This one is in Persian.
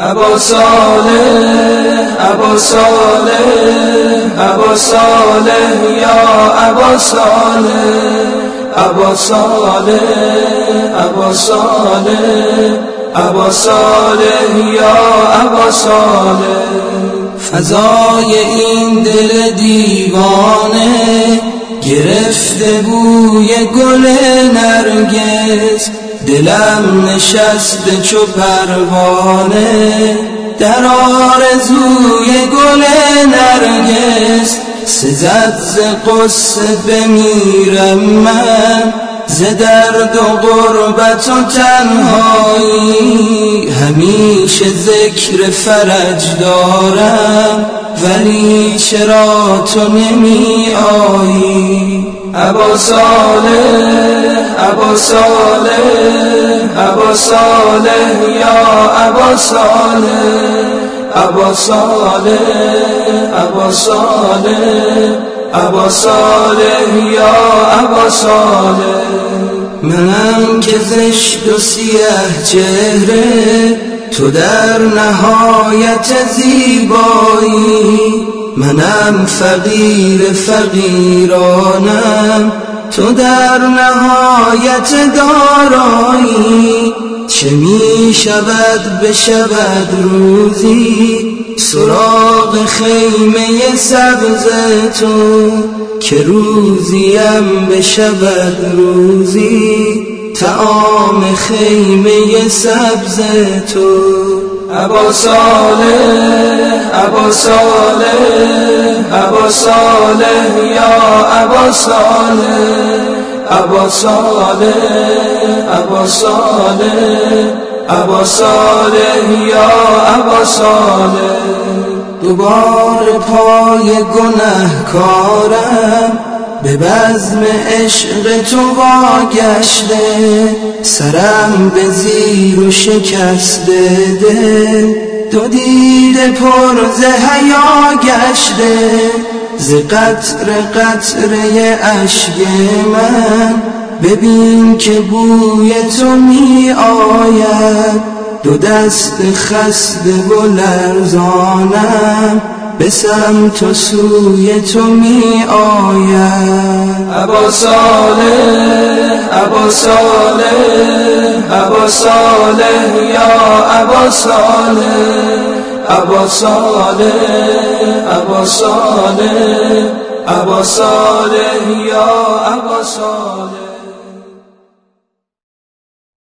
ابا صالح ابا صالح ابا صالح یا ابا صالح ابا صالح ابا صالح ابا صالح یا ابا صالح. فضای این دل دیوانه گرفته بوی گل نرگس. دلم نشسته چو پروانه در آرزوی گل نرگس. سزد ز قصه بمیرم من ز درد و غربت و تنهایی. همیشه ذکر فرج دارم ولی چرا تو نمی آیی ابا صالح ابا صالح ابا صالح یا ابا صالح ابا صالح ابا صالح ابا صالح یا ابا صالح. منم که زشت و سیه چهره تو در نهایت زیبایی. منم فقیر فقیرانم تو در نهایت دارایی. چه می شود بشود روزی سراغ خیمه سبز تو که روزیم بشود روزی. تعام خیمه سبز تو. ابا صالح ابا صالح ابا صالح یا ابا صالح ابا صالح ابا صالح ابا صالح یا ابا صالح. دوبار پای گنه کارم به بزم عشق تو واگشته سرم به زیر و شکسته دل دو دید پر ز حیا گشته ز قطر قطره اشک من. ببین که بوی تو می آید دو دست خسته و لرزانم. به سمت و سوی تو می آید. ابا صالح ابا صالح ابا صالح یا ابا صالح ابا صالح ابا صالح ابا صالح یا ابا صالح.